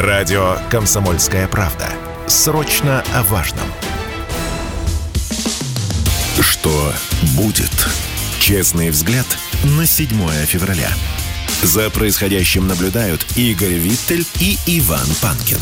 Радио «Комсомольская правда». Срочно о важном. Что будет? Честный взгляд на 7 февраля. За происходящим наблюдают Игорь Виттель и Иван Панкин.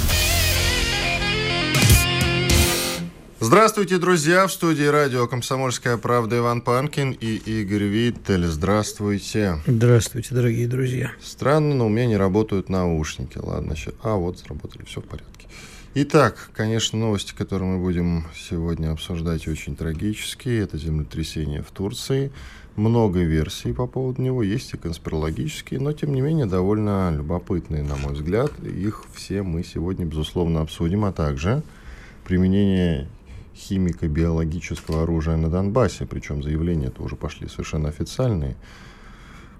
Здравствуйте, друзья! В студии радио «Комсомольская правда» Иван Панкин и Игорь Виттель. Здравствуйте. Здравствуйте, дорогие друзья. Странно, но у меня не работают наушники. Ладно, сейчас. А, вот, сработали, все в порядке. Итак, конечно, новости, которые мы будем сегодня обсуждать, очень трагические. Это землетрясение в Турции много версий по поводу него, есть и конспирологические, но, тем не менее, довольно любопытные, на мой взгляд. Их все мы сегодня, безусловно, обсудим, а также применение химико-биологического оружия на Донбассе, причем заявления это уже пошли совершенно официальные.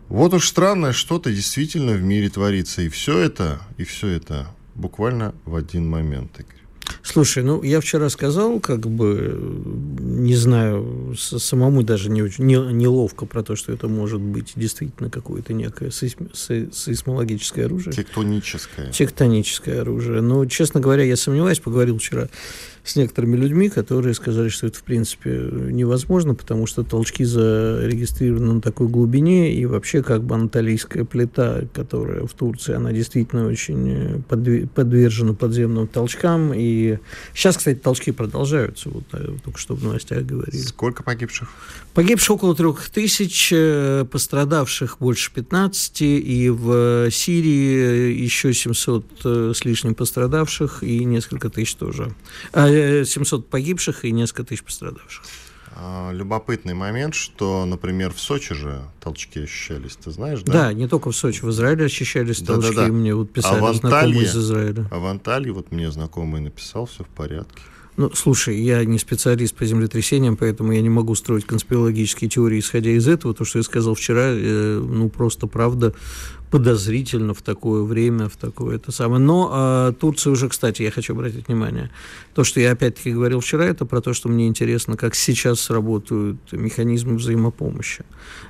Вот уж странное что-то действительно в мире творится, и все это, и все это буквально в один момент, Игорь. Слушай, ну я вчера сказал, как бы, не знаю, самому даже не очень не, неловко про то, что это может быть действительно какое-то некое сейсмологическое оружие. Тектоническое. Тектоническое оружие. Но, честно говоря, я сомневаюсь, поговорил вчера с некоторыми людьми, которые сказали, что это, в принципе, невозможно, потому что толчки зарегистрированы на такой глубине, и вообще, как бы, анатолийская плита, которая в Турции, она действительно очень подвержена подземным толчкам, и сейчас, кстати, толчки продолжаются, вот э, только что в новостях говорили. Сколько погибших? Погибших около трех тысяч, э, пострадавших больше 15, и в Сирии еще 700 э, с лишним пострадавших, и несколько тысяч тоже. А, 700 погибших и несколько тысяч пострадавших. А, любопытный момент, что, например, в Сочи же толчки ощущались, ты знаешь, да? Да, не только в Сочи, в Израиле ощущались да, толчки, да, да. мне вот писали а Анталье, из Израиля. А в Анталии вот мне знакомый написал, все в порядке. Ну, слушай, я не специалист по землетрясениям, поэтому я не могу строить конспирологические теории, исходя из этого. То, что я сказал вчера, э, ну, просто правда подозрительно в такое время, в такое это самое. Но э, Турция уже, кстати, я хочу обратить внимание, то, что я опять-таки говорил вчера, это про то, что мне интересно, как сейчас работают механизмы взаимопомощи.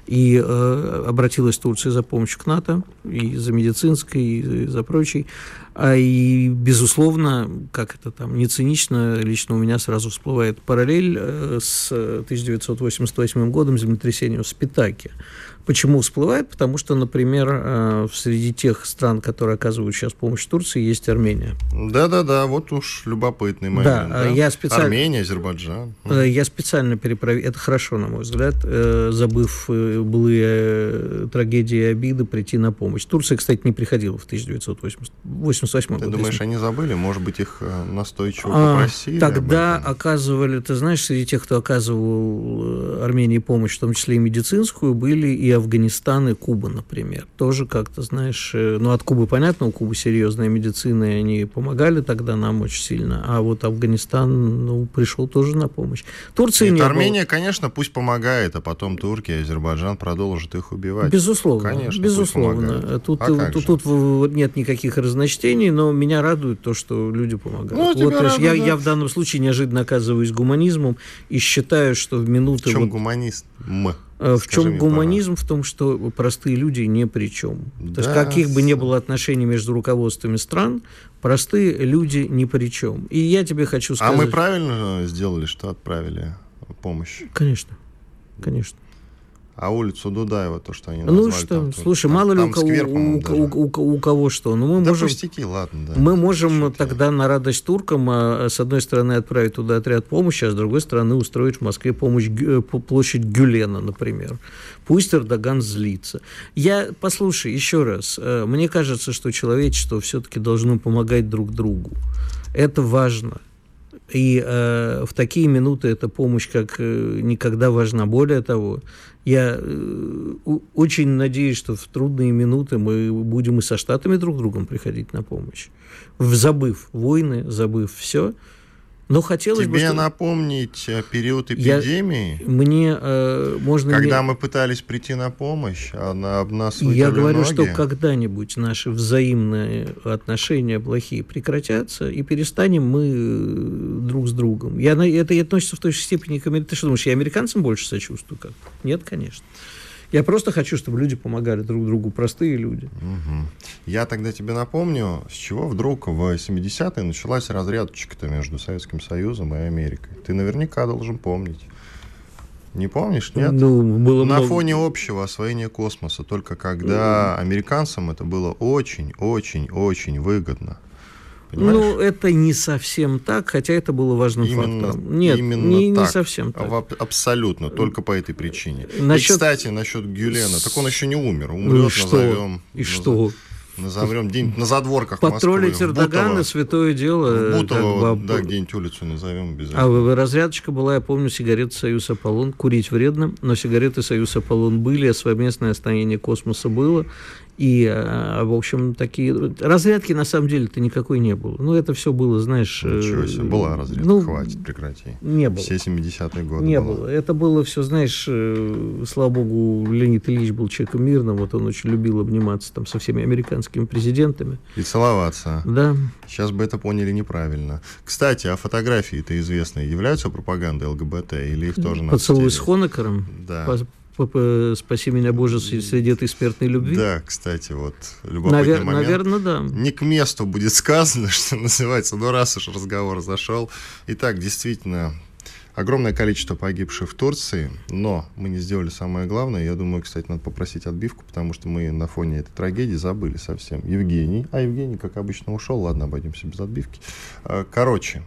И э, обратилась Турция за помощью к НАТО, и за медицинской, и за прочей. А и, безусловно, как это там, не цинично, лично у меня сразу всплывает параллель э, с 1988 годом землетрясением в Спитаке. Почему всплывает? Потому что, например, э, среди тех стран, которые оказывают сейчас помощь Турции, есть Армения. Да-да-да, вот уж любопытный момент. Да, да? Я специально... Армения, Азербайджан. Э, я специально перепроверил, это хорошо, на мой взгляд, э, забыв былые трагедии и обиды, прийти на помощь. Турция, кстати, не приходила в 1988 году. Ты думаешь, они забыли? Может быть, их настойчиво а, попросили? Тогда оказывали, ты знаешь, среди тех, кто оказывал Армении помощь, в том числе и медицинскую, были и Афганистан и Куба, например. Тоже как-то, знаешь, э, ну, от Кубы понятно, у Кубы серьезная медицина, и они помогали тогда нам очень сильно, а вот Афганистан, ну, пришел тоже на помощь. Турция не Армения, было. конечно, пусть помогает, а потом Туркия, Азербайджан продолжит их убивать. Безусловно, конечно, безусловно. Тут, а тут, тут, тут нет никаких разночтений, но меня радует то, что люди помогают. Ну, вот, радует, я, да. я в данном случае неожиданно оказываюсь гуманизмом и считаю, что в минуты... В чем вот... гуманист? М. Э, в Скажи чем гуманизм? В том, что простые люди ни при чем. Да. То есть каких бы ни было отношений между руководствами стран, простые люди ни при чем. И я тебе хочу сказать... А мы правильно сделали, что отправили помощь? Конечно, конечно. А улицу Дудаева, то, что они назвали. Ну что, там, слушай, там, мало ли у, сквер, у, у, у, у кого что. Ну, мы да можем, пустяки, ладно, да. Мы можем Шутки. тогда на радость туркам, а, с одной стороны, отправить туда отряд помощи, а с другой стороны, устроить в Москве помощь, э, площадь Гюлена, например. Пусть Эрдоган злится. Я, послушай, еще раз, э, мне кажется, что человечество все-таки должно помогать друг другу. Это важно. И э, в такие минуты эта помощь как э, никогда важна. Более того, я э, очень надеюсь, что в трудные минуты мы будем и со Штатами друг другом приходить на помощь. Забыв войны, забыв все, но хотелось Тебе бы... Тебе напомнить э, период эпидемии? Я, мне э, можно... Когда мне... мы пытались прийти на помощь, а на, об нас Я говорю, ноги. что когда-нибудь наши взаимные отношения плохие прекратятся, и перестанем мы э, друг с другом. Я, это относится в той же степени к. Ты что думаешь, я американцам больше сочувствую? Как? Нет, конечно. Я просто хочу, чтобы люди помогали друг другу, простые люди. Угу. Я тогда тебе напомню, с чего вдруг в 70-е началась разрядочка-то между Советским Союзом и Америкой. Ты наверняка должен помнить. Не помнишь, нет? Ну, было На много... фоне общего освоения космоса, только когда американцам это было очень-очень-очень выгодно. Понимаешь? Ну, это не совсем так, хотя это было важным Именно, фактором. Нет, именно не, не так. совсем так. В- абсолютно, только по этой причине. Насчет- И, кстати, насчет Гюлена, так он еще не умер. Ну Умрет, и что? назовем. И что? Назовем день на задворках Патрулить Москвы. Эрдогана Бутово. святое дело. В Бутово, как бы, да, где-нибудь улицу назовем обязательно. А разрядочка была, я помню, сигареты «Союз Аполлон». Курить вредно, но сигареты «Союз Аполлон» были, а совместное остановление космоса было. И, а, в общем, такие... Разрядки, на самом деле-то никакой не было. Ну, это все было, знаешь... Ничего э, себе, была разрядка, ну, хватит, прекрати. Не было. Все 70-е годы Не было. было. Это было все, знаешь, э, слава богу, Леонид Ильич был человеком мирным, вот он очень любил обниматься там со всеми американскими президентами. И целоваться. Да. Сейчас бы это поняли неправильно. Кстати, а фотографии-то известные являются пропагандой ЛГБТ или их тоже Поцелуй с? Хонекером. Да. По- Спаси меня, Боже, среди этой смертной любви. Да, кстати, вот любопытный Навер- момент. Наверное, да. Не к месту будет сказано, что называется, но раз уж разговор зашел. Итак, действительно, огромное количество погибших в Турции, но мы не сделали самое главное. Я думаю, кстати, надо попросить отбивку, потому что мы на фоне этой трагедии забыли совсем. Евгений, а Евгений, как обычно, ушел. Ладно, обойдемся без отбивки. А, Короче,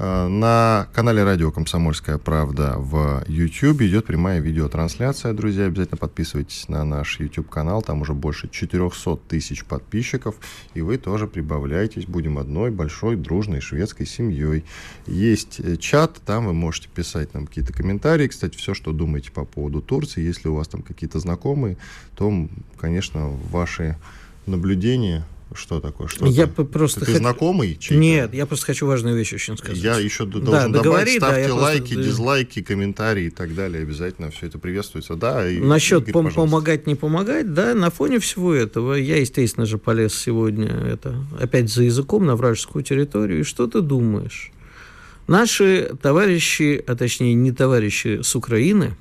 на канале радио «Комсомольская правда» в YouTube идет прямая видеотрансляция. Друзья, обязательно подписывайтесь на наш YouTube-канал. Там уже больше 400 тысяч подписчиков. И вы тоже прибавляйтесь. Будем одной большой дружной шведской семьей. Есть э, чат, там вы можете писать нам какие-то комментарии. Кстати, все, что думаете по поводу Турции. Если у вас там какие-то знакомые, то, конечно, ваши наблюдения... Что такое? Что Я ты? п- просто Ты хот- знакомый? чей-то? Нет, я просто хочу важную вещь очень сказать. Я еще Да, должен договори, добавить, да, ставьте просто- лайки, да. дизлайки, комментарии и так далее. Обязательно все это приветствуется. Да, и, Насчет Игорь, пом- пожалуйста. помогать, не помогать, да, на фоне всего этого я, естественно же, полез сегодня это опять за языком на вражескую территорию. И что ты думаешь? Наши товарищи, а точнее не товарищи с Украины,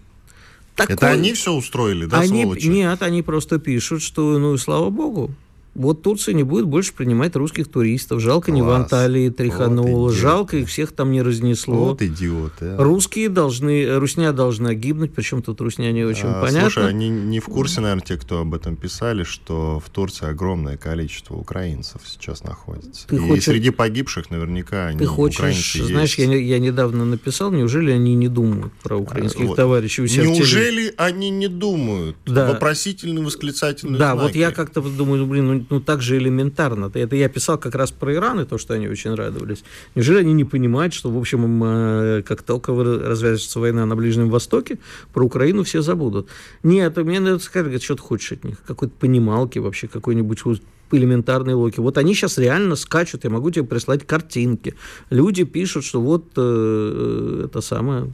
Это такой- они все устроили, да, они, сволочи? Нет, они просто пишут, что, ну, слава богу, вот Турция не будет больше принимать русских туристов. Жалко не в Класс. Анталии тряхануло, Вот идиот. жалко их всех там не разнесло. Вот идиоты. а. Русские должны, русня должна гибнуть, причем тут русня не очень А, понятно. Слушай, они не в курсе, наверное, те, кто об этом писали, что в Турции огромное количество украинцев сейчас находится. Ты и хочешь- среди погибших наверняка они Ты хочешь, украинцы знаешь, я, есть. не- я недавно написал, неужели они не думают про украинских вот. товарищей у себя Неужели они не думают? Да. Вопросительный, восклицательный Да, знаки. вот я как-то думаю, ну, блин, ну, ну так же элементарно. Это я писал как раз про Иран и то, что они очень радовались. Неужели они не понимают, что, в общем, э, как только развяжется война на Ближнем Востоке, про Украину все забудут? Нет, мне надо сказать, что ты хочешь от них? Какой-то понималки вообще, какой-нибудь элементарной логики. Вот они сейчас реально скачут, я могу тебе прислать картинки. Люди пишут, что вот э, это самое...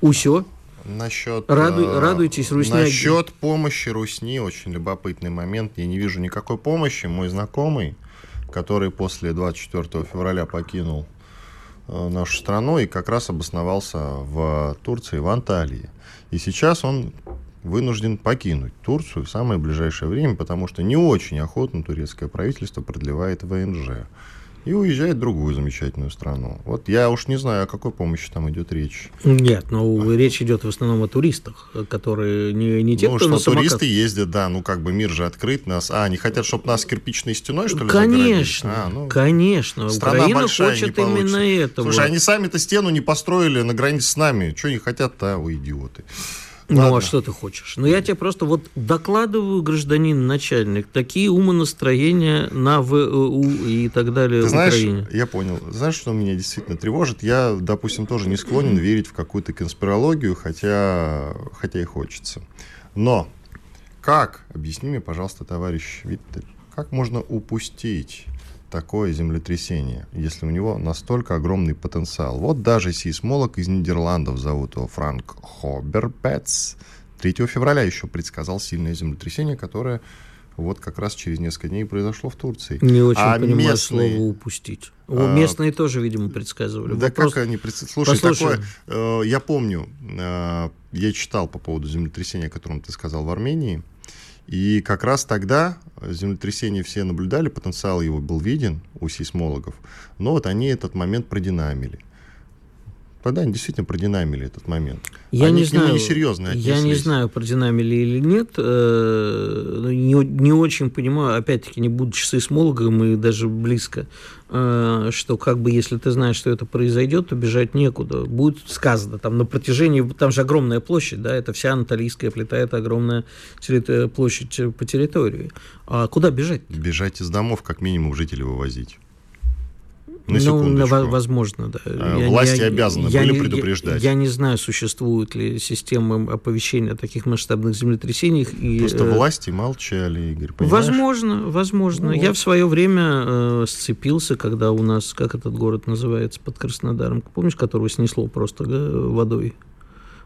Усё. Насчет, Раду- э, радуйтесь, русняги. Насчет помощи Русни, очень любопытный момент. Я не вижу никакой помощи. Мой знакомый, который после 24 февраля покинул э, нашу страну и как раз обосновался в Турции, в Анталии. И сейчас он вынужден покинуть Турцию в самое ближайшее время, потому что не очень охотно турецкое правительство продлевает ВНЖ. И уезжает в другую замечательную страну. Вот я уж не знаю, о какой помощи там идет речь. Нет, ну речь идет в основном о туристах, которые не, не те, ну, кто что на самокат. туристы ездят, да, ну как бы мир же открыт, нас. А, они хотят, чтобы нас кирпичной стеной, что ли, Конечно? А, ну, конечно. страна Украина большая, не хочет получится. именно этого. Слушай, они сами-то стену не построили на границе с нами. Что они хотят-то, а, вы идиоты. Ну, Ладно. а что ты хочешь? Ну, я тебе просто вот докладываю, гражданин начальник, такие умонастроения на ВУ и так далее Ты знаешь, Украине. я понял. Знаешь, что меня действительно тревожит? Я, допустим, тоже не склонен верить в какую-то конспирологию, хотя, хотя и хочется. Но как, объясни мне, пожалуйста, товарищ Виттель, как можно упустить такое землетрясение, если у него настолько огромный потенциал? Вот даже сейсмолог из Нидерландов, зовут его Франк Хоберпец, 3 февраля еще предсказал сильное землетрясение, которое вот как раз через несколько дней произошло в Турции. Не очень а понимаю местные... слово «упустить». А... Местные тоже, видимо, предсказывали. Да Вопрос... как они предсказывали? Слушай, такое, э, я помню, э, я читал по поводу землетрясения, о котором ты сказал в Армении, и как раз тогда землетрясение все наблюдали, потенциал его был виден у сейсмологов, но вот они этот момент продинамили. Тогда они действительно продинамили этот момент. Я они не знаю, несерьезно Я не знаю, продинамили или нет. Э, не, не очень понимаю, опять-таки, не будучи сейсмологом и даже близко, э, что как бы если ты знаешь, что это произойдет, то бежать некуда. Будет сказано там на протяжении, там же огромная площадь, да, это вся Анатолийская плита, это огромная площадь по территории. А куда бежать? Бежать из домов, как минимум, жителей вывозить. На ну, возможно, да. А, я, Власти я, обязаны я, были предупреждать. Я, я не знаю, существуют ли системы оповещения о таких масштабных землетрясениях. И, Просто э, власти молчали, Игорь, понимаешь? Возможно, возможно. Ну, я вот. в свое время э, сцепился, когда у нас, как этот город называется, под Краснодаром, помнишь, которого снесло просто э, водой?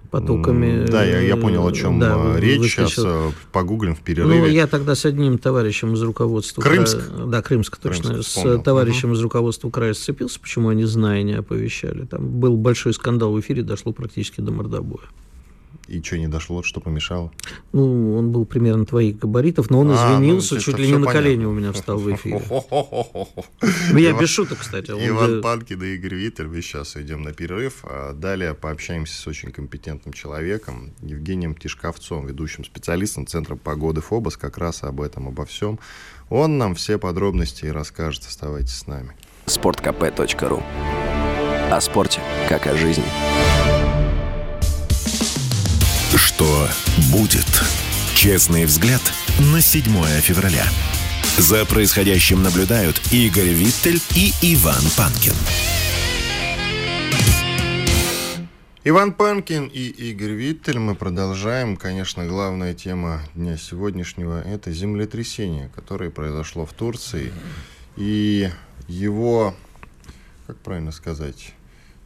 Потоками. Да, я, я понял, о чем да, э, речь. Выскочил. Сейчас э, погуглим в перерыве. Ну, я тогда с одним товарищем из руководства... Крымск? Края, да, Крымск, точно. Крымск, с товарищем угу. из руководства края сцепился, почему они, зная, не оповещали. Там был большой скандал в эфире, дошло практически до мордобоя. И что не дошло, что помешало? Ну, он был примерно твоих габаритов, но он а, извинился, ну, чуть ли не на колени у меня встал в эфире. Ну, я без шуток, кстати. Иван Панкин и Игорь Виттель, мы сейчас идем на перерыв. А далее пообщаемся с очень компетентным человеком, Евгением Тишковцом, ведущим специалистом Центра погоды ФОБОС, как раз об этом, обо всем. Он нам все подробности и расскажет. Оставайтесь с нами. sportkp.ru О спорте, как о жизни. Что будет? Честный взгляд на 7 февраля. За происходящим наблюдают Игорь Виттель и Иван Панкин. Иван Панкин и Игорь Виттель. Мы продолжаем. Конечно, главная тема дня сегодняшнего – это землетрясение, которое произошло в Турции. И его, как правильно сказать,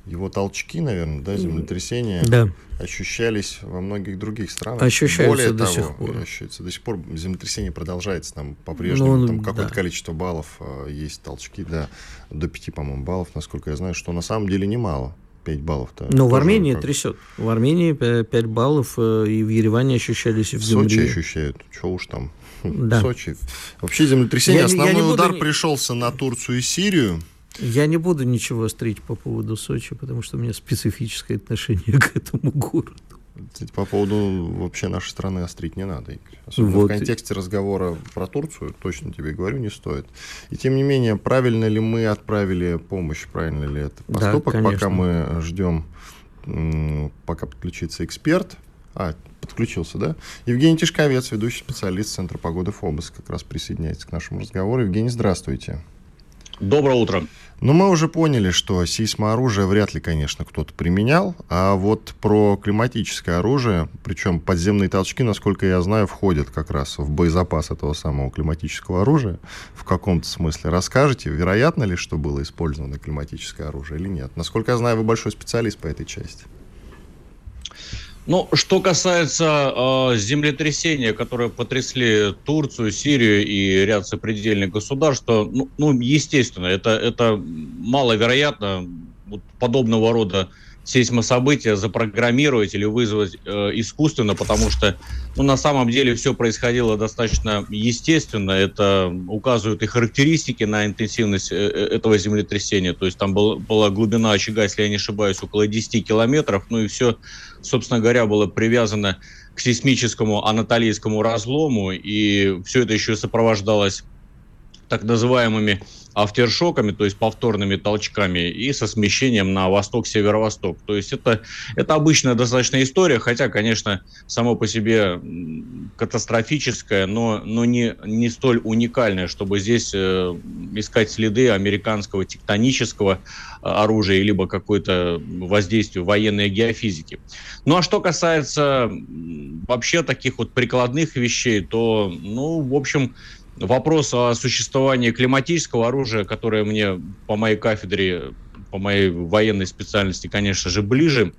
его толчки, наверное, да, землетрясения да. ощущались во многих других странах. Ощущаются Более до того, сих пор. Ощущаются до сих пор. Землетрясение продолжается там по-прежнему. Ну, там какое-то да. количество баллов э, есть толчки, да, до 5, по-моему, баллов, насколько я знаю, что на самом деле немало. 5 баллов-то. Но в Армении как... трясет. В Армении 5 баллов, э, и в Ереване ощущались, и в, в Сочи ощущают. Что уж там. Да. Сочи. Вообще землетрясение, я, основной я удар буду... пришелся на Турцию и Сирию. Я не буду ничего острить по поводу Сочи, потому что у меня специфическое отношение к этому городу. По поводу вообще нашей страны острить не надо, Особенно вот. в контексте разговора про Турцию, точно тебе говорю, не стоит. И тем не менее, правильно ли мы отправили помощь, правильно ли это поступок, да, пока мы ждем, пока подключится эксперт. А, подключился, да? Евгений Тишковец, ведущий специалист Центра погоды ФОБОС, как раз присоединяется к нашему разговору. Евгений, здравствуйте. Доброе утро. Ну, мы уже поняли, что сейсмооружие вряд ли, конечно, кто-то применял, а вот про климатическое оружие, причем подземные толчки, насколько я знаю, входят как раз в боезапас этого самого климатического оружия в каком-то смысле. Расскажите, вероятно ли, что было использовано климатическое оружие или нет? Насколько я знаю, вы большой специалист по этой части. Ну, что касается э, землетрясения, которые потрясли Турцию, Сирию и ряд сопредельных государств, то, ну, ну естественно, это, это маловероятно вот подобного рода сейсмособытия запрограммировать или вызвать э, искусственно, потому что ну, на самом деле все происходило достаточно естественно. Это указывают и характеристики на интенсивность э, э этого землетрясения. То есть там был, была глубина очага, если я не ошибаюсь, около 10 километров. Ну и все, собственно говоря, было привязано к сейсмическому анатолийскому разлому. И все это еще сопровождалось так называемыми автершоками, то есть повторными толчками, и со смещением на восток-северо-восток. То есть это, это обычная достаточно история, хотя, конечно, само по себе катастрофическая, но, но не, не столь уникальная, чтобы здесь э, искать следы американского тектонического э, оружия, либо какое-то воздействие военной геофизики. Ну а что касается вообще таких вот прикладных вещей, то, ну, в общем, вопрос о существовании климатического оружия, которое мне по моей кафедре, по моей военной специальности, конечно же, ближе,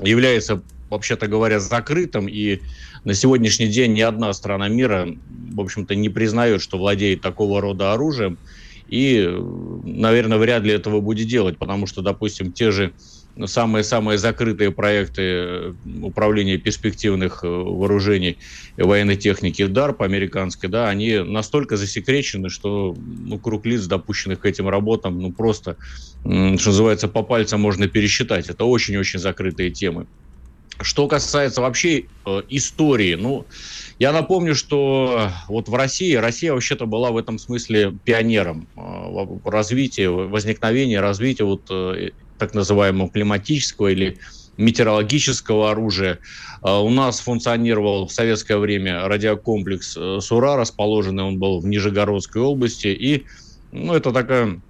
является вообще-то говоря, закрытым, и на сегодняшний день ни одна страна мира, в общем-то, не признает, что владеет такого рода оружием, и, наверное, вряд ли этого будет делать, потому что, допустим, те же самые-самые закрытые проекты э, управления перспективных э, вооружений и военной техники DARP американской, да, они настолько засекречены, что ну, круг лиц, допущенных к этим работам, ну просто, что называется, по пальцам можно пересчитать. Это очень-очень закрытые темы. Что касается вообще э, истории, ну, я напомню, что вот в России, Россия вообще-то была в этом смысле пионером э, развития, возникновения, развития вот э, так называемого климатического или метеорологического оружия. Э, у нас функционировал в советское время радиокомплекс э, СУРА, расположенный он был в Нижегородской области, и ну, это такая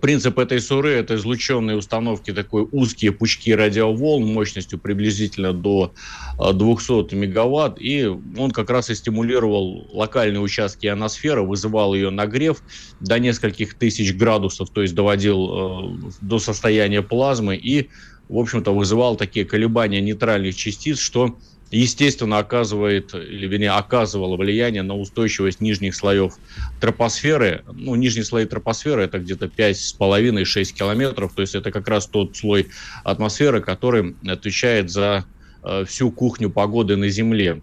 Принцип этой суры – это излученные установки, такой узкие пучки радиоволн мощностью приблизительно до 200 а, мегаватт, и он как раз и стимулировал локальные участки ионосферы, вызывал ее нагрев до нескольких тысяч градусов, то есть доводил э, до состояния плазмы и, в общем-то, вызывал такие колебания нейтральных частиц, что естественно, оказывает, или вернее, оказывало влияние на устойчивость нижних слоев тропосферы. Ну, нижние слои тропосферы это где-то 5,5-6 километров, то есть это как раз тот слой атмосферы, который отвечает за э, всю кухню погоды на Земле.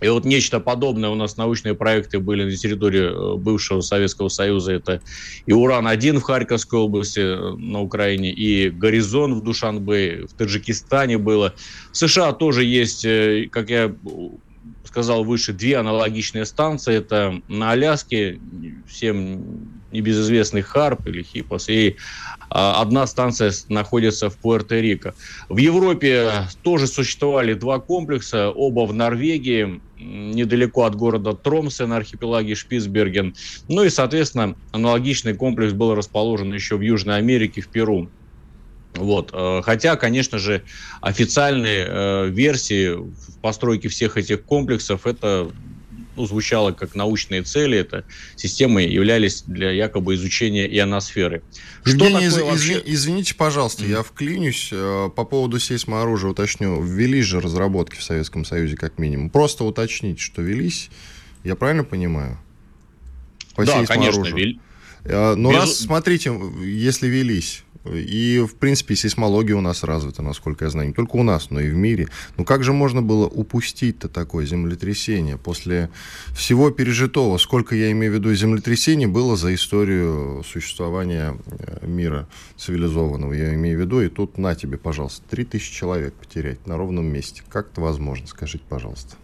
И вот нечто подобное у нас научные проекты были на территории э, бывшего Советского Союза. Это и Уран-1 в Харьковской области э, на Украине, и Горизонт в Душанбе, в Таджикистане было. В США тоже есть, э, как я сказал выше, две аналогичные станции. Это на Аляске, всем небезызвестный Харп или Хипос, и одна станция находится в Пуэрто-Рико. В Европе тоже существовали два комплекса, оба в Норвегии, недалеко от города Тромсе на архипелаге Шпицберген. Ну и, соответственно, аналогичный комплекс был расположен еще в Южной Америке, в Перу. Вот. Э, хотя, конечно же, официальные э, версии в постройке всех этих комплексов это ну, звучало как научные цели, это системы являлись для якобы изучения ионосферы. Евгений, Что из, вообще... извините, пожалуйста, mm-hmm. я вклинюсь э, по поводу сейсмооружия, уточню. Ввели же разработки в Советском Союзе как минимум. Просто уточнить, что велись, я правильно понимаю? По да, конечно, вели. Э, ну, Без... раз, смотрите, если велись, и, в принципе, сейсмология у нас развита, насколько я знаю, не только у нас, но и в мире. Ну как же можно было упустить-то такое землетрясение после всего пережитого? Сколько, я имею в виду, землетрясений было за историю существования э, мира цивилизованного, я имею в виду, и тут на тебе, пожалуйста, 3000 человек потерять на ровном месте. Как это возможно? Скажите, пожалуйста.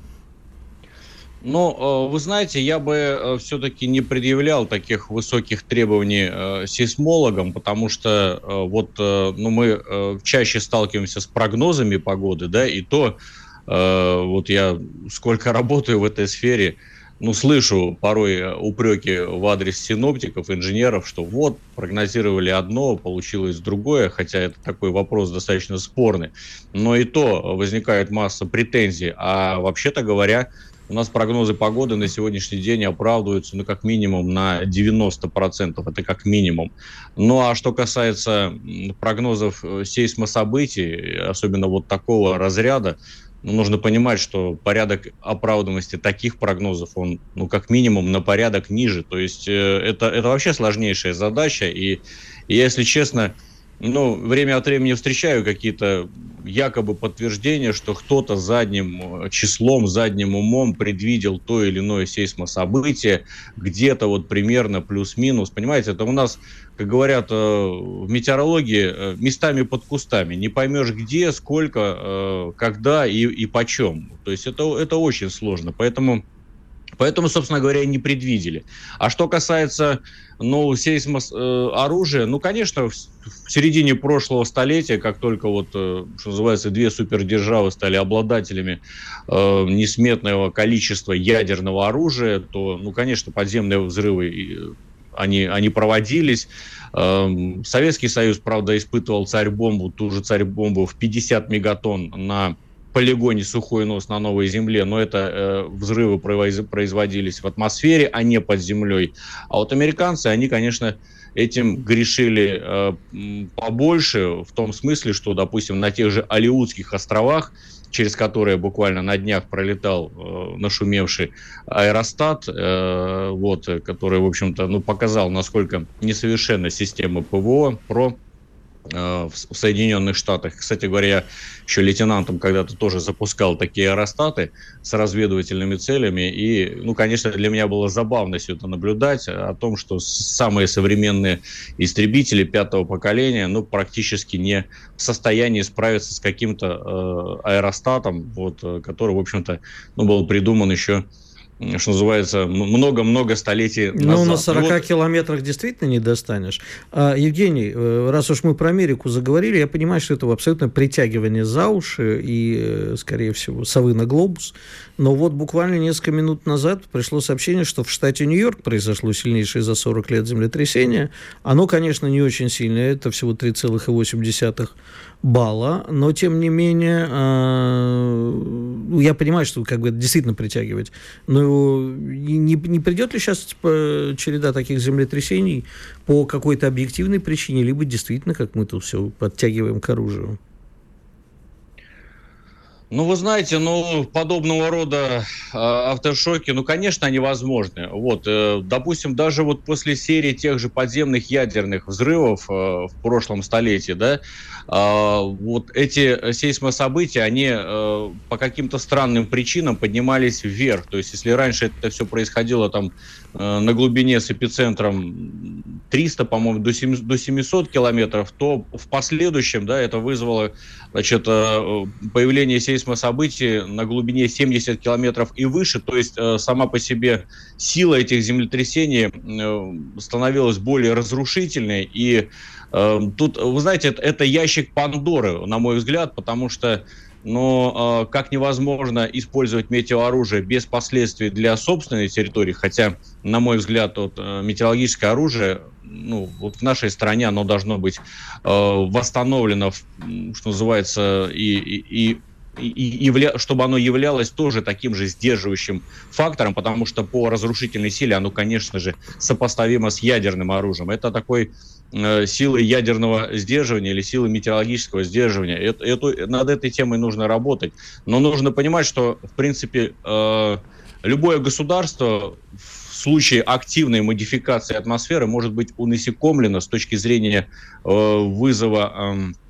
Но, э, вы знаете, я бы э, все-таки не предъявлял таких высоких требований э, сейсмологам, потому что вот ну, мы чаще сталкиваемся с прогнозами погоды, да, и то, вот я сколько работаю в этой сфере, ну, слышу порой упреки в адрес синоптиков, инженеров, что вот, прогнозировали одно, получилось другое, хотя это такой вопрос достаточно спорный. Но и то возникает масса претензий. А вообще-то говоря, у нас прогнозы погоды на сегодняшний день оправдываются, ну, как минимум на 90%, это как минимум. Ну, а что касается прогнозов э, сейсмособытий, особенно вот такого разряда, ну, нужно понимать, что порядок оправданности таких прогнозов, он, ну, как минимум, на порядок ниже. То есть э, это, это вообще сложнейшая задача, и, и если честно, ну, время от времени встречаю какие-то якобы подтверждения, что кто-то задним э, числом, задним умом предвидел то или иное сейсмособытие, где-то вот примерно плюс-минус. Понимаете, это у нас, как говорят э, в метеорологии, э, местами под кустами. Не поймешь где, сколько, когда и, и почем. То есть это, это очень сложно. Поэтому Поэтому, собственно говоря, и не предвидели. А что касается ну, сейсмос э, оружия, ну, конечно, в, в середине прошлого столетия, как только вот, э, что называется, две супердержавы стали обладателями э, несметного количества ядерного оружия, то, ну, конечно, подземные взрывы э, они, они проводились. Эм, Советский Союз, правда, испытывал царь-бомбу, ту же царь-бомбу в 50 мегатонн на полигоне «Сухой нос» на Новой Земле, но это э, взрывы производились в атмосфере, а не под землей. А вот американцы, они, конечно, этим грешили э, побольше, в том смысле, что, допустим, на тех же Алиутских островах через которые буквально на днях пролетал э, нашумевший аэростат, э, вот, который, в общем-то, ну, показал, насколько несовершенна система ПВО, про Э, в Соединенных Штатах. Кстати говоря, я еще лейтенантом когда-то тоже запускал такие аэростаты с разведывательными целями. И, ну, конечно, для меня было забавно все это наблюдать о том, что самые современные истребители пятого поколения, ну, практически не в состоянии справиться с каким-то э, аэростатом, вот, э, который, в общем-то, ну, был придуман еще что называется, много-много столетий назад. Ну, на 40 вот... километрах действительно не достанешь. А, Евгений, э, раз уж мы про Америку заговорили, я понимаю, что это абсолютно притягивание за уши и, э, скорее всего, совы на глобус. Но вот буквально несколько минут назад пришло сообщение, что в штате Нью-Йорк произошло сильнейшее за 40 лет землетрясение. Оно, конечно, не очень сильное, это всего 3,8 балла, но тем не менее, э, я понимаю, что как бы это действительно притягивать, но не, не придет ли сейчас типа, череда таких землетрясений по какой-то объективной причине, либо действительно, как мы тут все подтягиваем к оружию? Ну, вы знаете, ну, подобного рода э, автошоки, ну, конечно, они возможны. Вот, э, допустим, даже вот после серии тех же подземных ядерных взрывов э, в прошлом столетии, да, вот эти сейсмособытия, они э, по каким-то странным причинам поднимались вверх. То есть, если раньше это все происходило там э, на глубине с эпицентром 300, по-моему, до, 7, до 700 километров, то в последующем, да, это вызвало, значит, э, появление сейсмособытий на глубине 70 километров и выше, то есть э, сама по себе сила этих землетрясений э, становилась более разрушительной. И э, тут, вы знаете, это, ящик Пандоры, на мой взгляд, потому что но э, как невозможно использовать метеооружие без последствий для собственной территории, хотя, на мой взгляд, вот, э, метеорологическое оружие, ну, вот в нашей стране оно должно быть э, восстановлено, что называется, и, и и, явля, чтобы оно являлось тоже таким же сдерживающим фактором, потому что по разрушительной силе оно, конечно же, сопоставимо с ядерным оружием. Это такой э, силы ядерного сдерживания или силы метеорологического сдерживания. Это, это, над этой темой нужно работать. Но нужно понимать, что, в принципе, э, любое государство в случае активной модификации атмосферы может быть унасекомлено с точки зрения э, вызова э,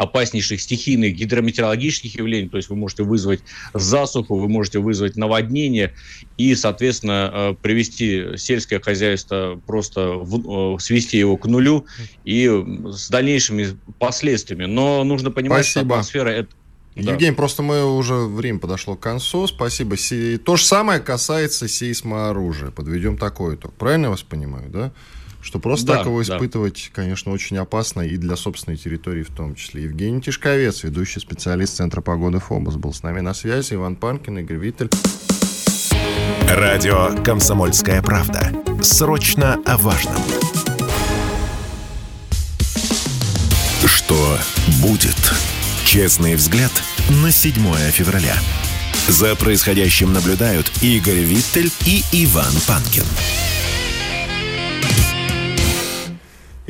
опаснейших стихийных гидрометеорологических явлений, то есть вы можете вызвать засуху, вы можете вызвать наводнение и, соответственно, э, привести сельское хозяйство просто в, э, свести его к нулю и с дальнейшими последствиями. Но нужно понимать, Спасибо. что атмосфера это Евгений, да. просто мы уже время подошло к концу. Спасибо. То же самое касается сейсмооружия. Подведем такой итог. Правильно я вас понимаю, да? Что просто да, так его испытывать, да. конечно, очень опасно и для собственной территории в том числе. Евгений Тишковец, ведущий специалист Центра погоды ФОБОС, был с нами на связи. Иван Панкин, Игорь Виттель. Радио «Комсомольская правда». Срочно о важном. Что будет? Честный взгляд на 7 февраля. За происходящим наблюдают Игорь Виттель и Иван Панкин.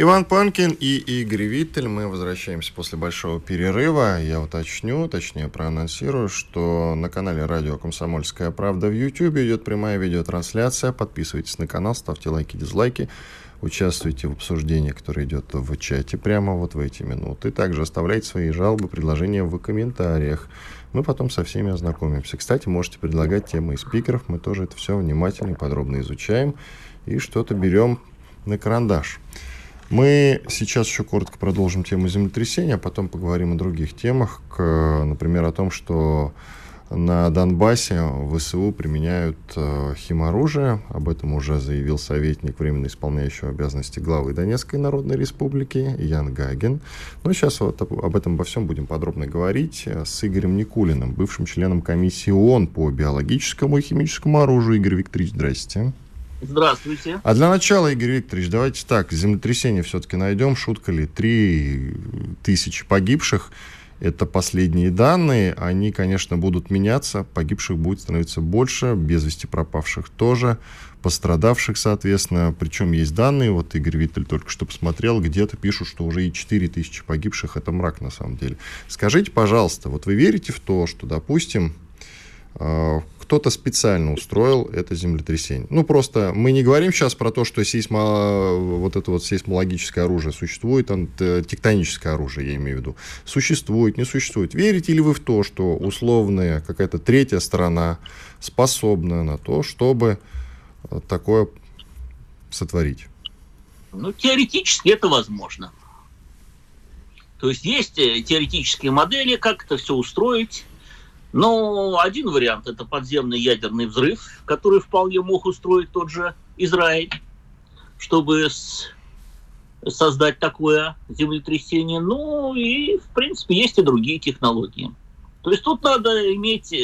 Иван Панкин и Игорь Виттель. Мы возвращаемся после большого перерыва. Я уточню, точнее проанонсирую, что на канале радио «Комсомольская правда» в YouTube идет прямая видеотрансляция. Подписывайтесь на канал, ставьте лайки, дизлайки. Участвуйте в обсуждении, которое идет в чате прямо вот в эти минуты. Также оставляйте свои жалобы, предложения в комментариях. Мы потом со всеми ознакомимся. Кстати, можете предлагать темы и спикеров. Мы тоже это все внимательно и подробно изучаем. И что-то берем на карандаш. Мы сейчас еще коротко продолжим тему землетрясения, а потом поговорим о других темах, к, например, о том, что на Донбассе ВСУ применяют э, химоружие. Об этом уже заявил советник, временно исполняющий обязанности главы Донецкой Народной Республики Ян Гаген. Но сейчас вот об этом обо всем будем подробно говорить с Игорем Никулиным, бывшим членом комиссии ООН по биологическому и химическому оружию. Игорь Викторович, здрасте. Здравствуйте. А для начала, Игорь Викторович, давайте так, землетрясение все-таки найдем. Шутка ли? Три тысячи погибших. Это последние данные. Они, конечно, будут меняться. Погибших будет становиться больше. Без вести пропавших тоже. пострадавших, соответственно. Причем есть данные, вот Игорь Виттель только что посмотрел, где-то пишут, что уже и 4 тысячи погибших, это мрак на самом деле. Скажите, пожалуйста, вот вы верите в то, что, допустим, э, кто-то специально устроил это землетрясение. Ну, просто мы не говорим сейчас про то, что сейсмо, вот это вот сейсмологическое оружие существует, тектоническое оружие, я имею в виду. Существует, не существует. Верите ли вы в то, что условная какая-то третья сторона способна на то, чтобы такое сотворить? Ну, теоретически это возможно. То есть есть э, теоретические модели, как это все устроить. Но один вариант – это подземный ядерный взрыв, который вполне мог устроить тот же Израиль, чтобы создать такое землетрясение. Ну и, в принципе, есть и другие технологии. То есть тут надо иметь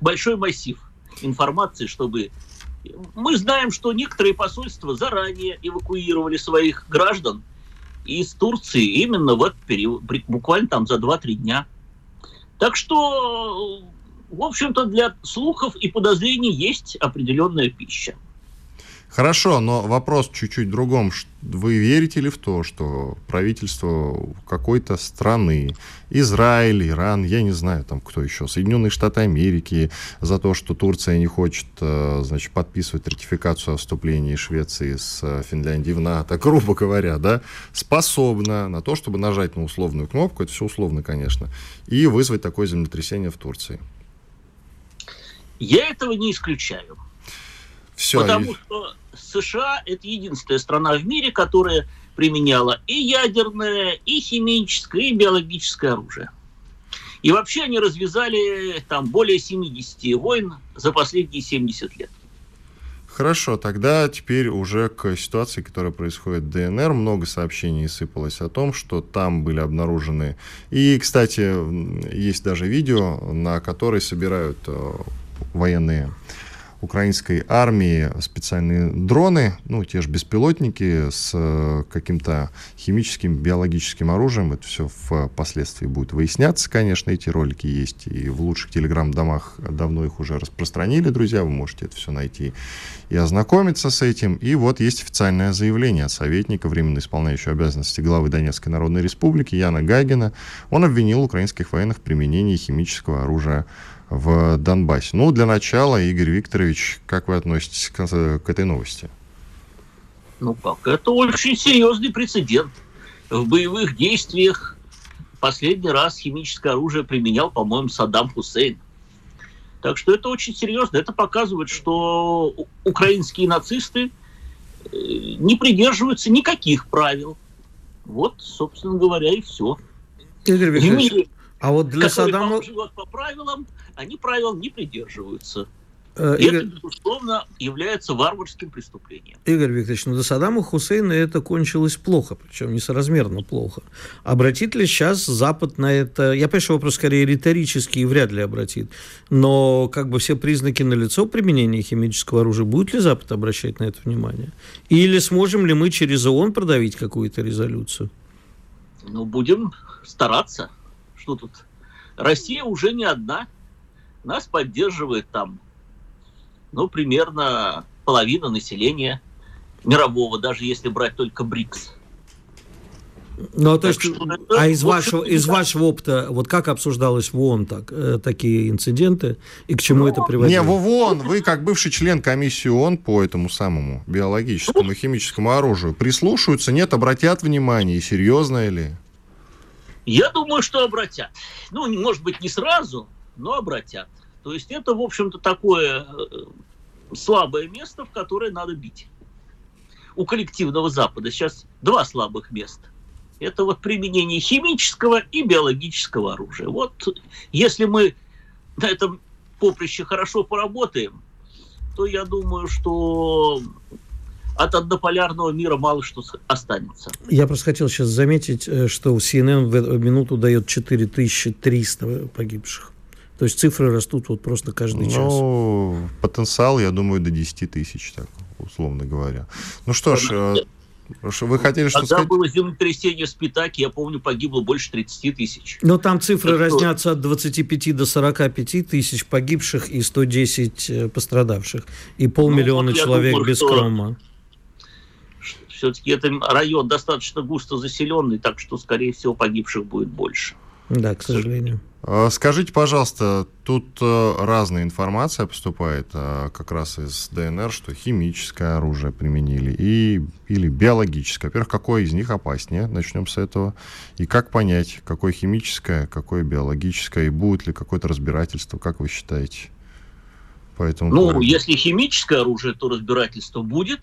большой массив информации, чтобы... Мы знаем, что некоторые посольства заранее эвакуировали своих граждан из Турции именно в этот период, буквально там за 2-3 дня. Так что, в общем-то, для слухов и подозрений есть определенная пища. Хорошо, но вопрос чуть-чуть другом. Вы верите ли в то, что правительство какой-то страны, Израиль, Иран, я не знаю, там кто еще, Соединенные Штаты Америки, за то, что Турция не хочет, э, значит, подписывать ратификацию о вступлении Швеции с э, Финляндией в НАТО, грубо говоря, да, способна на то, чтобы нажать на условную кнопку, это все условно, конечно, и вызвать такое землетрясение в Турции? Я этого не исключаю. Все. Потому что США это единственная страна в мире, которая применяла и ядерное, и химическое, и биологическое оружие. И вообще они развязали там более 70 войн за последние 70 лет. Хорошо, тогда теперь уже к ситуации, которая происходит в ДНР. Много сообщений сыпалось о том, что там были обнаружены... И, кстати, есть даже видео, на которое собирают э, военные украинской армии специальные дроны, ну, те же беспилотники с э, каким-то химическим, биологическим оружием. Это все впоследствии будет выясняться, конечно. Эти ролики есть и в лучших телеграм-домах давно их уже распространили, друзья. Вы можете это все найти и ознакомиться с этим. И вот есть официальное заявление от советника, временно исполняющего обязанности главы Донецкой Народной Республики Яна Гагина. Он обвинил украинских военных в применении химического оружия в Донбассе. Ну, для начала, Игорь Викторович, как вы относитесь к, к этой новости? Ну как, это очень серьезный прецедент. В боевых действиях последний раз химическое оружие применял, по-моему, Саддам Хусейн. Так что это очень серьезно. Это показывает, что украинские нацисты э, не придерживаются никаких правил. Вот, собственно говоря, и все. Игорь Викторович, а вот для Саддама... живет по правилам, они правил не придерживаются. Э, Игорь... Это, безусловно, является варварским преступлением. Игорь Викторович, ну до Саддама Хусейна это кончилось плохо, причем несоразмерно плохо. Обратит ли сейчас Запад на это? Я понимаю, что вопрос скорее риторический и вряд ли обратит. Но как бы все признаки на лицо применения химического оружия, будет ли Запад обращать на это внимание? Или сможем ли мы через ООН продавить какую-то резолюцию? Ну, будем стараться. Что тут? Россия уже не одна. Нас поддерживает там, ну, примерно половина населения мирового, даже если брать только БРИКС. Ну, то есть, а из вашего, из вашего опыта, вот как обсуждалось в ООН так, э, такие инциденты, и к чему ну, это приводило? Не, в ООН, вы как бывший член комиссии ООН по этому самому биологическому и химическому оружию, прислушаются, нет, обратят внимание, серьезно ли? Я думаю, что обратят. Ну, может быть, не сразу, но обратят. То есть это, в общем-то, такое э, слабое место, в которое надо бить. У коллективного Запада сейчас два слабых места. Это вот применение химического и биологического оружия. Вот если мы на этом поприще хорошо поработаем, то я думаю, что от однополярного мира мало что останется. Я просто хотел сейчас заметить, э, что CNN в минуту дает 4300 погибших. То есть цифры растут вот просто каждый ну, час. Ну, потенциал, я думаю, до 10 тысяч, так, условно говоря. Ну что ж, э, Вы хотели что Когда сказать? было землетрясение в Спитаке, я помню, погибло больше 30 тысяч. Но там цифры Так что- разнятся от 25 до 45 тысяч погибших и 110 э, пострадавших. И полмиллиона Ну, вот человек думаю, без что- крома. Все-таки это район достаточно густо заселенный, так что, скорее всего, погибших будет больше. Да, к сожалению. А, Скажите, пожалуйста, тут э, разная информация поступает э, как раз из ДНР, что химическое оружие применили и, или биологическое. Во-первых, какое из них опаснее? Начнем с этого. И как понять, какое химическое, какое биологическое, и будет ли какое-то разбирательство, как вы считаете? Поэтому Ну, если химическое оружие, то разбирательство будет.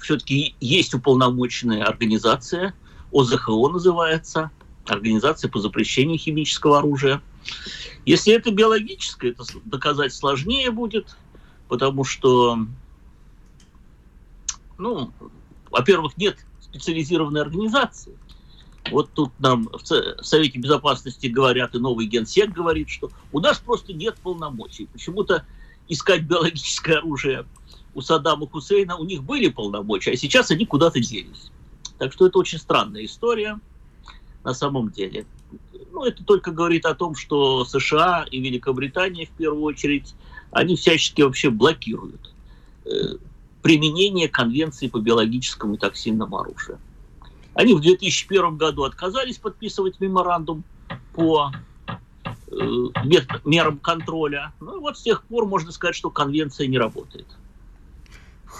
Все-таки есть уполномоченная организация, ОЗХО называется, Организация по запрещению химического оружия. Если это биологическое, это доказать сложнее будет, потому что, ну, во-первых, нет специализированной организации. Вот тут нам в Совете Безопасности говорят, и новый генсек говорит, что у нас просто нет полномочий. Почему-то искать биологическое оружие у Саддама Хусейна у них были полномочия, а сейчас они куда-то делись. Так что это очень странная история на самом деле. Ну, это только говорит о том, что США и Великобритания в первую очередь, они всячески вообще блокируют э, применение конвенции по биологическому и токсинному оружию. Они в 2001 году отказались подписывать меморандум по э, мер- мерам контроля. Ну и вот с тех пор можно сказать, что конвенция не работает.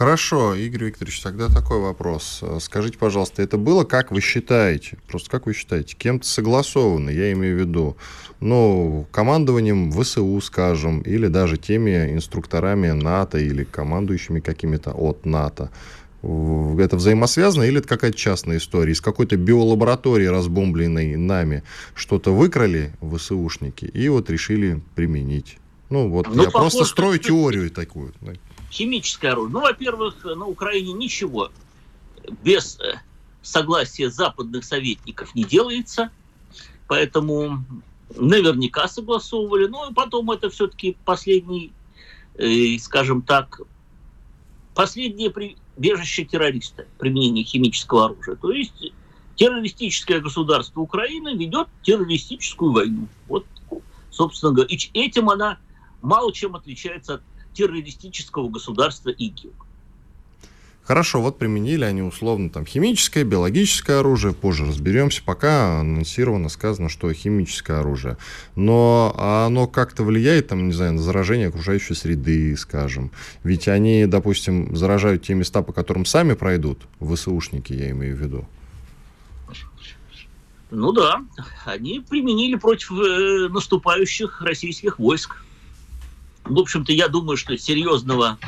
Хорошо, Игорь Викторович, тогда такой вопрос. Э, Скажите, пожалуйста, это было, как вы считаете, просто как вы считаете, кем-то согласовано, я имею в виду, ну, командованием ВСУ, скажем, или даже теми инструкторами НАТО или командующими какими-то от НАТО? Это взаимосвязано или это какая-то частная история? Из какой-то биолаборатории, разбомбленной нами, что-то выкрали ВСУшники и вот решили применить? Ну, вот Ну, я просто похоже, строю что- теорию такую. Химическое оружие. Ну, во-первых, на Украине ничего без э, согласия западных советников не делается, поэтому наверняка согласовывали. Ну, и потом это все-таки последний, э, скажем так, последнее прибежище террориста, применение химического оружия. То есть террористическое государство Украины ведет террористическую войну. Вот, собственно говоря, и этим она мало чем отличается от террористического государства ИГИЛ. Хорошо, вот применили они условно там химическое, биологическое оружие, позже разберемся, пока анонсировано, сказано, что химическое оружие. Но оно как-то влияет, там, не знаю, на заражение окружающей среды, скажем. Ведь они, допустим, заражают те места, по которым сами пройдут, ВСУшники, я имею в виду. Ну да, они применили против э, наступающих российских войск. В общем-то, я думаю, что серьезного,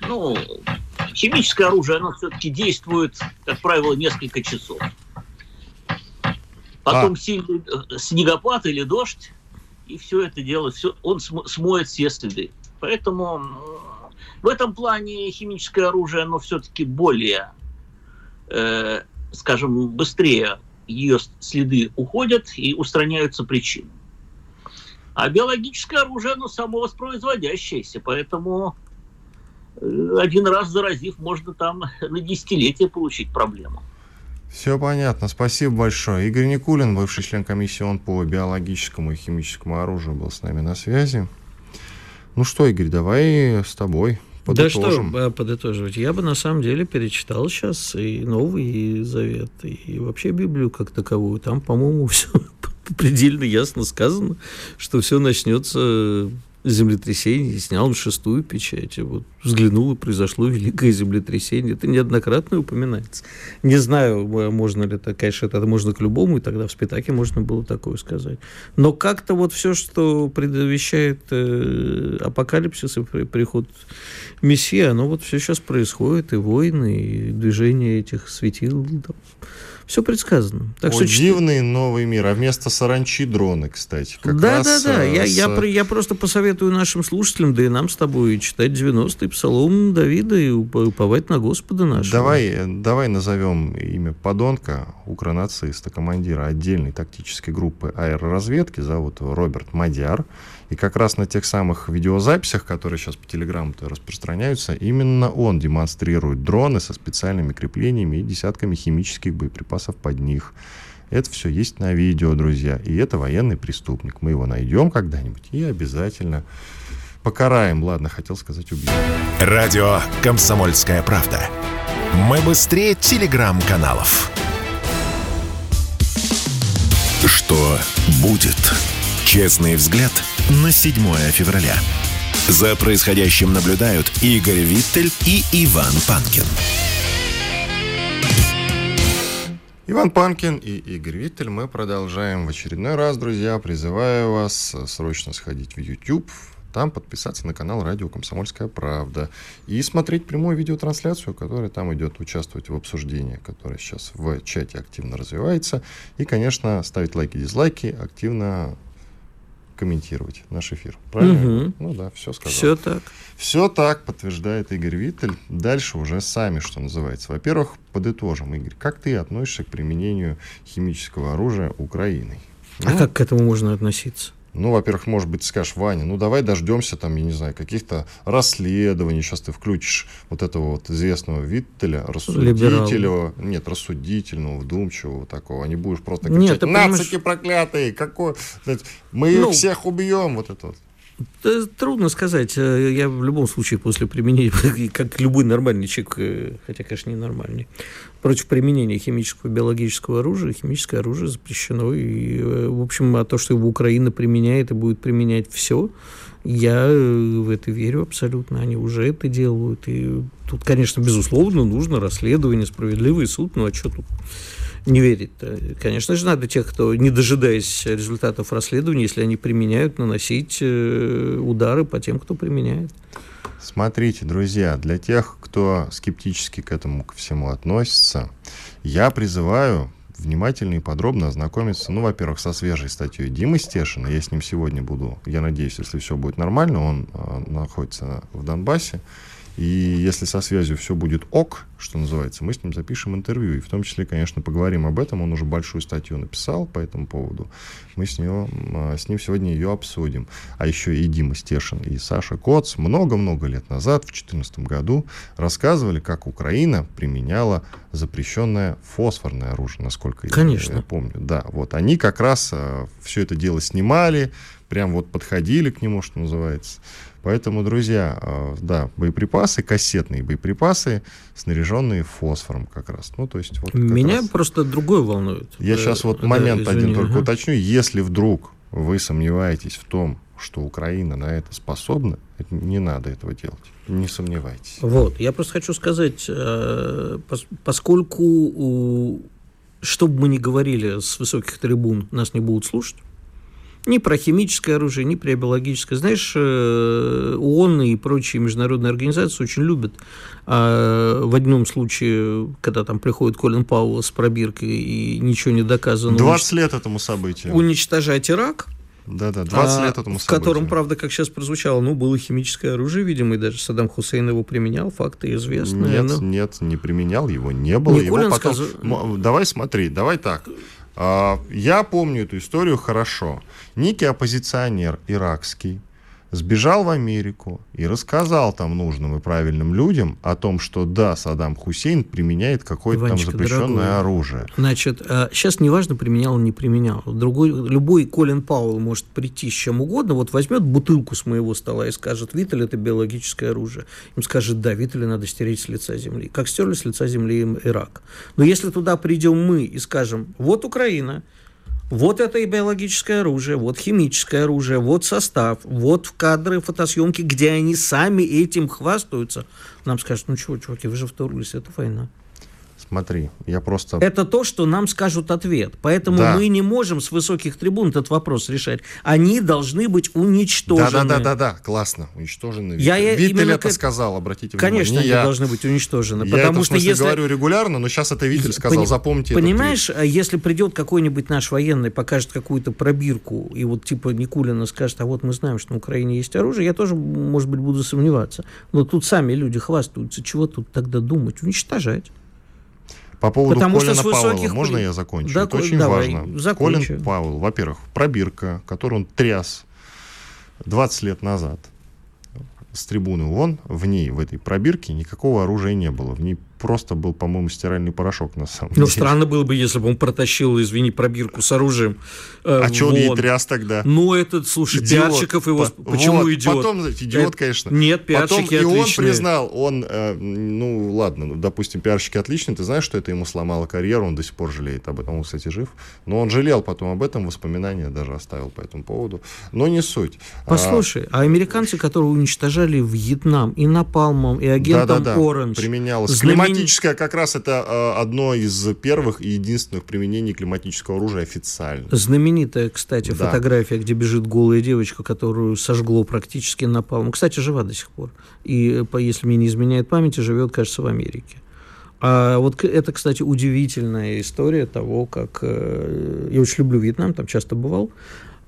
ну, химическое оружие, оно все-таки действует, как правило, несколько часов. Потом сильный э, снегопад или дождь, и все это дело, все, он смо- смоет все следы. Поэтому в этом плане химическое оружие, оно все-таки более, э, скажем, быстрее ее следы уходят и устраняются причины. А биологическое оружие, оно самовоспроизводящееся, поэтому э, один раз заразив, можно там на десятилетие получить проблему. Все понятно, спасибо большое. Игорь Никулин, бывший член комиссии ООН по биологическому и химическому оружию, был с нами на связи. Ну что, Игорь, давай с тобой Да что подытожим. э, подытоживать? Я бы на самом деле перечитал сейчас и Новый Завет, и вообще Библию как таковую. Там, по-моему, все предельно ясно сказано, что все начнется землетрясение, снял он шестую печать, и вот взглянул, и произошло великое землетрясение. Это неоднократно упоминается. Не знаю, можно ли это, конечно, это можно к любому, и тогда в Спитаке можно было такое сказать. Но как-то вот все, что предвещает э, апокалипсис и при- приход Мессии, оно вот все сейчас происходит, и войны, и движение этих светил, там, Все предсказано. Так О, что дивный новый мир. А вместо саранчи дроны, кстати. Как да, раз, да, да. Я, с... я, я просто посоветую нашим слушателям, да и нам с тобой, читать 90-й псалом Давида и уповать на Господа нашего. Давай, давай назовем имя подонка, укронациста, командира отдельной тактической группы аэроразведки. Зовут его Роберт Мадяр. И как раз на тех самых видеозаписях, которые сейчас по телеграмму распространяются, именно он демонстрирует дроны со специальными креплениями и десятками химических боеприпасов под них. Это все есть на видео, друзья. И это военный преступник. Мы его найдем когда-нибудь и обязательно покараем. Ладно, хотел сказать убьем. Радио «Комсомольская правда». Мы быстрее телеграм-каналов. Что будет? Честный взгляд на 7 февраля. За происходящим наблюдают Игорь Виттель и Иван Панкин. Иван Панкин и Игорь Виттель. Мы продолжаем в очередной раз, друзья. Призываю вас срочно сходить в YouTube, там подписаться на канал Радио Комсомольская правда и смотреть прямую видеотрансляцию, которая там идет, участвовать в обсуждении, которое сейчас в чате активно развивается. И, конечно, ставить лайки, дизлайки, активно комментировать наш эфир. Правильно? Угу. Ну да, все сказал. Все так. Все так, подтверждает Игорь Виттель. Дальше уже сами, что называется. Во-первых, подытожим, Игорь, как ты относишься к применению химического оружия Украиной? А ну, как к этому можно относиться? Ну, во-первых, может быть, скажешь, Ваня, ну давай дождемся там, я не знаю, каких-то расследований. Сейчас ты включишь вот этого вот известного Виттеля, рассудителя, Либерал. нет, рассудительного, вдумчивого такого. А не будешь просто кричать, нет, нацики понимаешь... проклятые, какой... Мы ну, всех убьем, вот это вот. Трудно сказать. Э, я в любом случае после применения, как любой нормальный человек, э, хотя, конечно, не нормальный, против применения химического и биологического оружия. Химическое оружие запрещено. И, э, в общем, а то, что его Украина применяет и будет применять все, я в это верю абсолютно. Они уже это делают. И тут, конечно, безусловно, нужно расследование, справедливый суд. Ну, а что тут не верить. Конечно же, надо тех, кто, не дожидаясь результатов расследования, если они применяют, наносить э, удары по тем, кто применяет. Смотрите, друзья, для тех, кто скептически к этому ко всему относится, я призываю внимательно и подробно ознакомиться, ну, во-первых, со свежей статьей Димы Стешина. Я с ним сегодня буду, я надеюсь, если все будет нормально, он э, находится в Донбассе. И если со связью все будет ок, что называется, мы с ним запишем интервью. И в том числе, конечно, поговорим об этом. Он уже большую статью написал по этому поводу. Мы с, него, а, с ним сегодня ее обсудим. А еще и Дима Стешин, и Саша Коц много-много лет назад, в 2014 году, рассказывали, как Украина применяла запрещенное фосфорное оружие, насколько конечно. я, я помню. Да, вот они как раз а, все это дело снимали, прям вот подходили к нему, что называется. Поэтому, друзья, а, да, боеприпасы, кассетные боеприпасы, снаряженные фосфором как раз. Ну, то есть вот Меня раз... просто другое волнует. Я сейчас вот момент извини, один только ага. уточню. Если вдруг вы сомневаетесь в том, что Украина на это способна, не надо этого делать. Не сомневайтесь. Вот, я просто хочу сказать, э, поскольку, что бы мы ни говорили с высоких трибун, нас не будут слушать, ни про химическое оружие, ни про биологическое. Знаешь, э, ООН и прочие международные организации очень любят а в одном случае, когда там приходит Колин Пауэлл с пробиркой и ничего не доказано... 20 унич... лет этому событию. Уничтожать Ирак, да-да, 20 а, лет этому В котором, правда, как сейчас прозвучало, ну, было химическое оружие, видимо, и даже Саддам Хусейн его применял, факты известны. Нет, но... нет, не применял, его не было. Николин его потом... сказ... Давай смотри, давай так. А, я помню эту историю хорошо. Некий оппозиционер иракский сбежал в Америку и рассказал там нужным и правильным людям о том, что да, Саддам Хусейн применяет какое-то там запрещенное дорогой. оружие. Значит, сейчас а, неважно, применял или не применял. Другой, любой Колин Пауэлл может прийти с чем угодно, вот возьмет бутылку с моего стола и скажет, Виттель это биологическое оружие. Им скажет, да, Виттеля надо стереть с лица земли. Как стерли с лица земли Ирак. Но если туда придем мы и скажем, вот Украина, вот это и биологическое оружие, вот химическое оружие, вот состав, вот кадры фотосъемки, где они сами этим хвастаются. Нам скажут, ну чего, чуваки, вы же вторглись, это война. Смотри, я просто... Это то, что нам скажут ответ. Поэтому Да. мы не можем с высоких трибун этот вопрос решать. Они должны быть уничтожены. Да-да-да-да, классно, уничтожены. Я- я Виттель это к- сказал, обратите Конечно, внимание. они Не я. должны быть уничтожены. Я потому это, в что смысле, если... говорю регулярно, но сейчас это Виттель сказал, Пони- запомните этот Понимаешь, а если придет какой-нибудь наш военный, покажет какую-то пробирку, и вот типа Никулина скажет, а вот мы знаем, что на Украине есть оружие, я тоже, может быть, буду сомневаться. Но тут сами люди хвастаются. Чего тут тогда думать? Уничтожать. По поводу Потому что Колина с высоких Пауэлла, можно я закончу? Да, Это очень давай, важно. закончи. Колин Пауэлл, во-первых, пробирка, которую он тряс 20 лет назад с трибуны ООН, в ней, в этой пробирке, никакого оружия не было. В ней просто был, по-моему, стиральный порошок на самом Ну, деле. странно было бы, если бы он протащил, извини, пробирку с оружием. э, А что он ей тряс тогда? Ну, этот, слушай, Идиот. пиарчиков его... По- Почему вот, идиот? Потом, идиот, Это- конечно. Нет, Потом пиарчики и он признал, он, э, ну ладно, ну, допустим, пиарщики отличные, ты знаешь, что это ему сломало карьеру, он до сих пор жалеет об этом, он, кстати, жив. Но он жалел потом об этом, воспоминания даже оставил по этому поводу. Но не суть. А, Послушай, а американцы, которые уничтожали Вьетнам и напалмом, и агентом да-да-да, Оранж... применялось. знамен- Климатическое как раз это э, одно из первых и единственных применений климатического оружия официально. Знаменитая, кстати, Да. фотография, где бежит голая девочка, которую сожгло практически напалмом. Кстати, жива до сих пор. И, если мне не изменяет память, живет, кажется, в Америке. А вот это, кстати, удивительная история того, как... э, Я очень люблю Вьетнам, там часто бывал.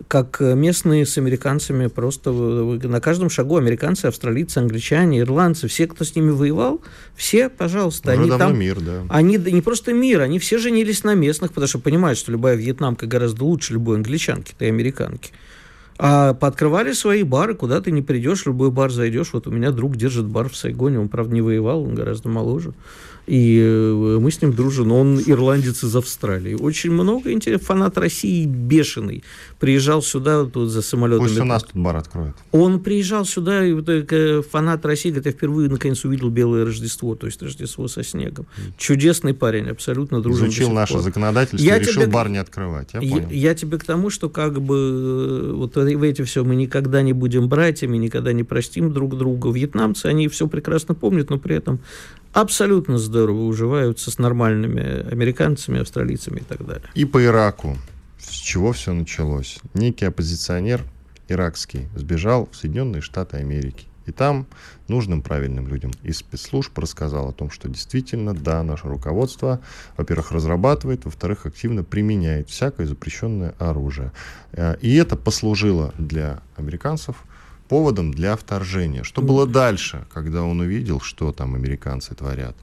Как э, местные с американцами просто на каждом шагу американцы, австралийцы, англичане, ирландцы, все, кто с ними воевал, все, пожалуйста, Уже они давно там... мир, да. Они не просто мир, они все женились на местных, потому что понимают, что любая вьетнамка гораздо лучше любой англичанки-то и американки. А пооткрывали свои бары, куда ты не придешь, любой бар зайдешь. Вот у меня друг держит бар в Сайгоне, он, правда, не воевал, он гораздо моложе. И э, мы с ним дружим, он ирландец из Австралии. Очень много интересных. Фанат России бешеный. Приезжал сюда тут за самолетами. Пусть у нас тут бар откроет. Он приезжал сюда, и вот, э, фанат России, говорит, я впервые наконец увидел белое Рождество, то есть Рождество со снегом. Чудесный парень, абсолютно дружный. Изучил наше законодательство Я и решил тебе- бар не открывать. Я Я, понял. я тебе к тому, что как бы э, вот в эти все мы никогда не будем братьями, никогда не простим друг друга. Вьетнамцы, они все прекрасно помнят, но при этом абсолютно здорово уживаются с нормальными американцами, австралийцами и так далее. И по Ираку. С чего все началось? Некий оппозиционер иракский сбежал в Соединенные Штаты Америки. И там нужным правильным людям из спецслужб рассказал о том, что действительно, да, наше руководство, во-первых, разрабатывает, во-вторых, активно применяет всякое запрещенное оружие. Э, И это послужило для американцев поводом для вторжения. Что было дальше, когда он увидел, что там американцы творят?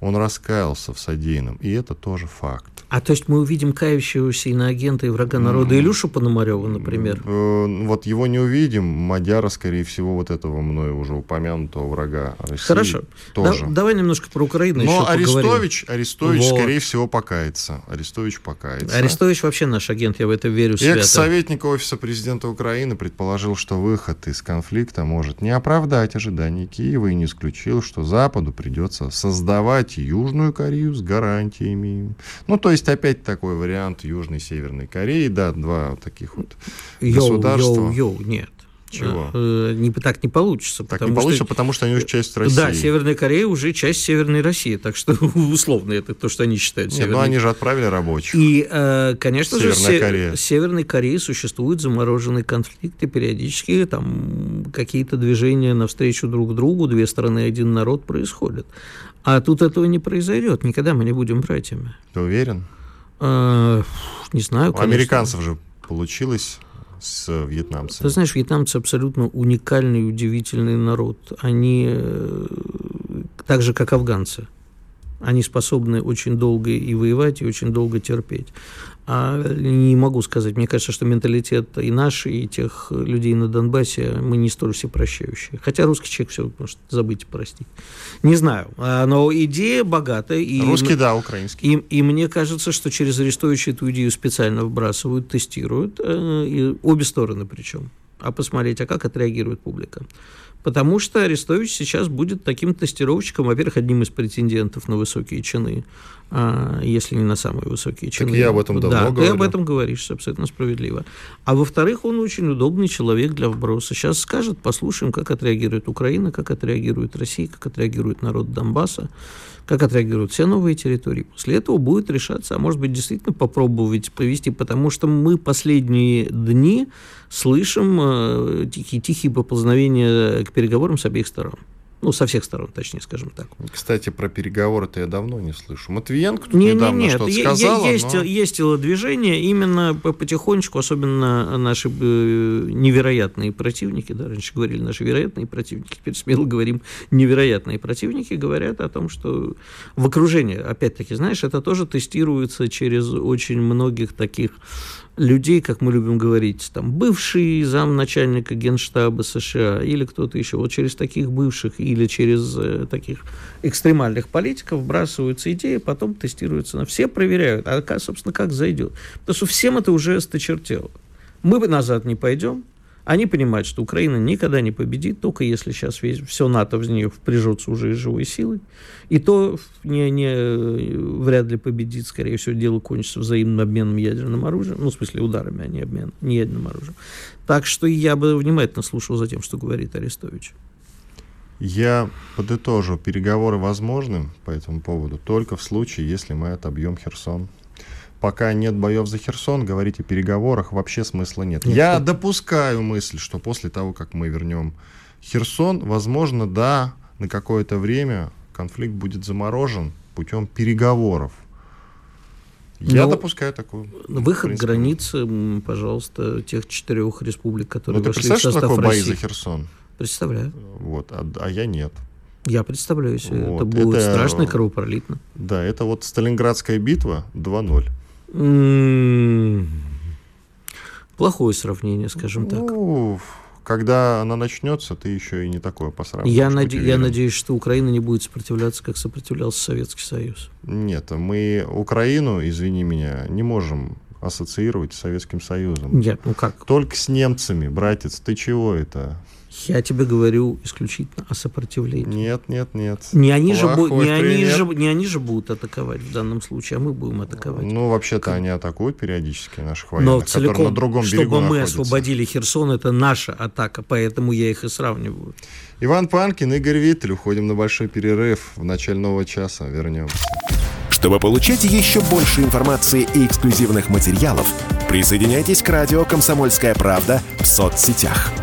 Он раскаялся в содеянном, и это тоже факт. А то есть мы увидим кающегося иноагента и врага народа Илюшу Пономарева, например? Э, Вот его не увидим. Мадяра, скорее всего, вот этого мною уже упомянутого врага России. Хорошо. Тоже. Да- давай немножко про Украину еще Но поговорим. Арестович, Арестович Вот. скорее всего, покается. Арестович покается. Арестович вообще наш агент, я в это верю свято. Экс-советник Офиса президента Украины предположил, что выход из конфликта может не оправдать ожиданий Киева и не исключил, что Западу придется создавать Южную Корею с гарантиями. Ну, то есть опять такой вариант Южной и Северной Кореи, да, два таких вот Йоу, государства. йоу, йоу, нет. Чего? Э, не, так не получится. Так потому не получится, что- потому что они уже часть России. Да, Северная Корея уже часть Северной России, так что условно это то, что они считают Нет, ну Северной они же отправили рабочих. И, э, конечно же, Северная в Се- Корея. в Северной Корее существуют замороженные конфликты, периодически там какие-то движения навстречу друг другу, две страны, один народ происходят. А тут этого не произойдет, никогда мы не будем братьями. Ты уверен? Э, не знаю, У конечно. американцев же получилось с вьетнамцами. Ты знаешь, вьетнамцы абсолютно уникальный, удивительный народ. Они э, так же, как афганцы. Они способны очень долго и воевать, и очень долго терпеть. А не могу сказать, мне кажется, что менталитет и наш, и тех людей на Донбассе, мы не столь всепрощающие. Хотя русский человек все может забыть и простить. Не знаю. А, Но идея богатая. И Русский, да, украинский. и, и мне кажется, что через Арестовича эту идею специально вбрасывают, тестируют, э, и обе стороны причем. а посмотреть, а как отреагирует публика. Потому что Арестович сейчас будет таким тестировщиком, во-первых, одним из претендентов на высокие чины, если не на самые высокие чины. Так я об этом давно да, говорю. ты об этом говоришь, абсолютно справедливо. А во-вторых, он очень удобный человек для вброса. Сейчас скажет, послушаем, как отреагирует Украина, как отреагирует Россия, как отреагирует народ Донбасса как отреагируют все новые территории. После этого будет решаться, а может быть, действительно попробовать провести, потому что мы последние дни слышим э, тихие, тихие поползновения к переговорам с обеих сторон. Ну, со всех сторон, точнее, скажем так. Кстати, про переговоры-то я давно не слышу. Матвиенко тут не, недавно не, что-то сказала, есть, но... есть телодвижение, именно потихонечку, особенно наши э, невероятные противники, да, раньше говорили наши вероятные противники, теперь смело говорим невероятные противники, говорят о том, что в окружении, опять-таки, знаешь, это тоже тестируется через очень многих таких людей, как мы любим говорить, там, бывший замначальника генштаба США или кто-то еще, вот через таких бывших или через э, таких экстремальных политиков вбрасываются идеи, потом тестируются на все, проверяют, а, собственно, как зайдет. Потому что всем это уже осточертело. Мы назад не пойдем, они понимают, что Украина никогда не победит, только если сейчас весь, все НАТО в нее впряжется уже из живой силы. И то не, не, вряд ли победит, скорее всего, дело кончится взаимным обменом ядерным оружием, ну, в смысле, ударами, а не обменом, не ядерным оружием. Так что я бы внимательно слушал за тем, что говорит Арестович. Я подытожу, переговоры возможны по этому поводу только в случае, если мы отобьем Херсон пока нет боев за Херсон, говорить о переговорах вообще смысла нет. нет Я что... допускаю мысль, что после того, как мы вернем Херсон, возможно, да, на какое-то время конфликт будет заморожен путем переговоров. Я Но допускаю такую. Выход границы, пожалуйста, тех четырех республик, которые ну, ты вошли в состав что такое России. бои за Херсон? Представляю. Вот, а, а я нет. Я представляю себе. Вот. Это будет это, страшно и кровопролитно. Да, это вот Сталинградская битва 2-0. Плохое сравнение, скажем так. Ну, когда она начнется, ты еще и не такое посравниваешь. Я, наде- я надеюсь, что Украина не будет сопротивляться, как сопротивлялся Советский Союз. Нет, мы Украину, извини меня, не можем ассоциировать с Советским Союзом. Нет, ну как? Только с немцами, братец, ты чего это? Я тебе говорю исключительно о сопротивлении. Нет, нет, нет. Не они, же, не, они же, не они же будут атаковать в данном случае, а мы будем атаковать. Ну, вообще-то как... они атакуют периодически наших военных, Но целиком, которые на другом чтобы берегу мы находятся. освободили Херсон, это наша атака, поэтому я их и сравниваю. Иван Панкин, Игорь Виттель. Уходим на большой перерыв. В начале нового часа вернемся. Чтобы получать еще больше информации и эксклюзивных материалов, присоединяйтесь к радио «Комсомольская правда» в соцсетях –